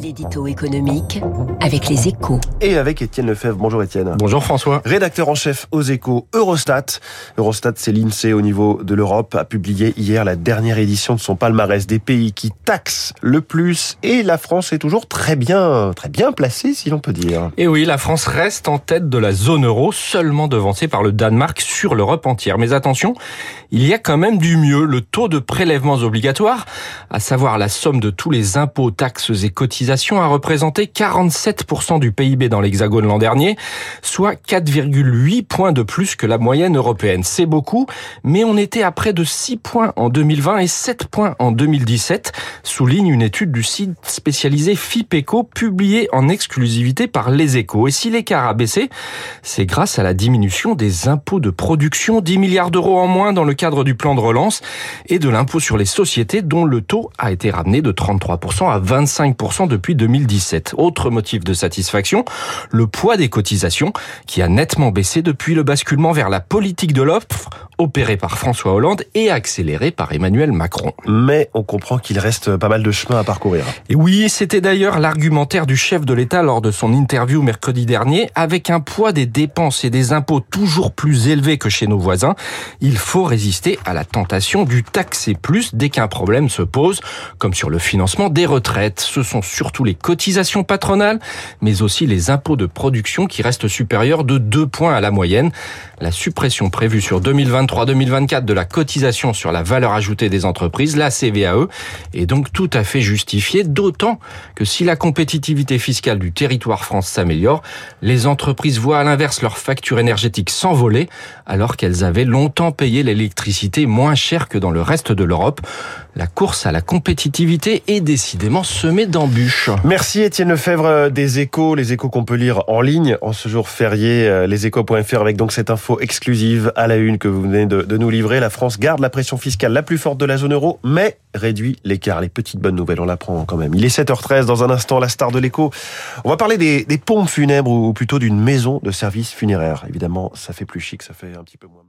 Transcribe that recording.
L'édito économique avec les échos. Et avec Étienne Lefebvre. Bonjour Étienne. Bonjour François. Rédacteur en chef aux échos Eurostat. Eurostat, c'est l'INSEE au niveau de l'Europe, a publié hier la dernière édition de son palmarès des pays qui taxent le plus. Et la France est toujours très bien, très bien placée, si l'on peut dire. Et oui, la France reste en tête de la zone euro, seulement devancée par le Danemark sur l'Europe entière. Mais attention, il y a quand même du mieux. Le taux de prélèvements obligatoires, à savoir la somme de tous les impôts, taxes et cotisations, a représenté 47% du PIB dans l'Hexagone l'an dernier, soit 4,8 points de plus que la moyenne européenne. C'est beaucoup, mais on était à près de 6 points en 2020 et 7 points en 2017, souligne une étude du site spécialisé FIPECO publiée en exclusivité par Les Échos. Et si l'écart a baissé, c'est grâce à la diminution des impôts de production, 10 milliards d'euros en moins dans le cadre du plan de relance et de l'impôt sur les sociétés dont le taux a été ramené de 33% à 25% depuis 2017. Autre motif de satisfaction, le poids des cotisations qui a nettement baissé depuis le basculement vers la politique de l'offre opéré par François Hollande et accéléré par Emmanuel Macron. Mais on comprend qu'il reste pas mal de chemin à parcourir. Et oui, c'était d'ailleurs l'argumentaire du chef de l'État lors de son interview mercredi dernier. Avec un poids des dépenses et des impôts toujours plus élevé que chez nos voisins, il faut résister à la tentation du taxer plus dès qu'un problème se pose, comme sur le financement des retraites. Ce sont surtout les cotisations patronales, mais aussi les impôts de production qui restent supérieurs de 2 points à la moyenne. La suppression prévue sur 2023-2024 de la cotisation sur la valeur ajoutée des entreprises, la CVAE, est donc tout à fait justifiée, d'autant que si la compétitivité fiscale du territoire France s'améliore, les entreprises voient à l'inverse leur facture énergétique s'envoler, alors qu'elles avaient longtemps payé l'électricité moins cher que dans le reste de l'Europe. La course à la compétitivité est décidément semée d'embûches. Merci Étienne Lefebvre des Échos, les Échos qu'on peut lire en ligne en ce jour férié, leséchos.fr avec donc cette info exclusive à la une que vous de, nous livrer. La France garde la pression fiscale la plus forte de la zone euro, mais réduit l'écart. Les petites bonnes nouvelles, on l'apprend quand même. Il est 7h13, dans un instant, la star de l'écho. On va parler des, des pompes funèbres ou plutôt d'une maison de service funéraire. Évidemment, ça fait plus chic, ça fait un petit peu moins...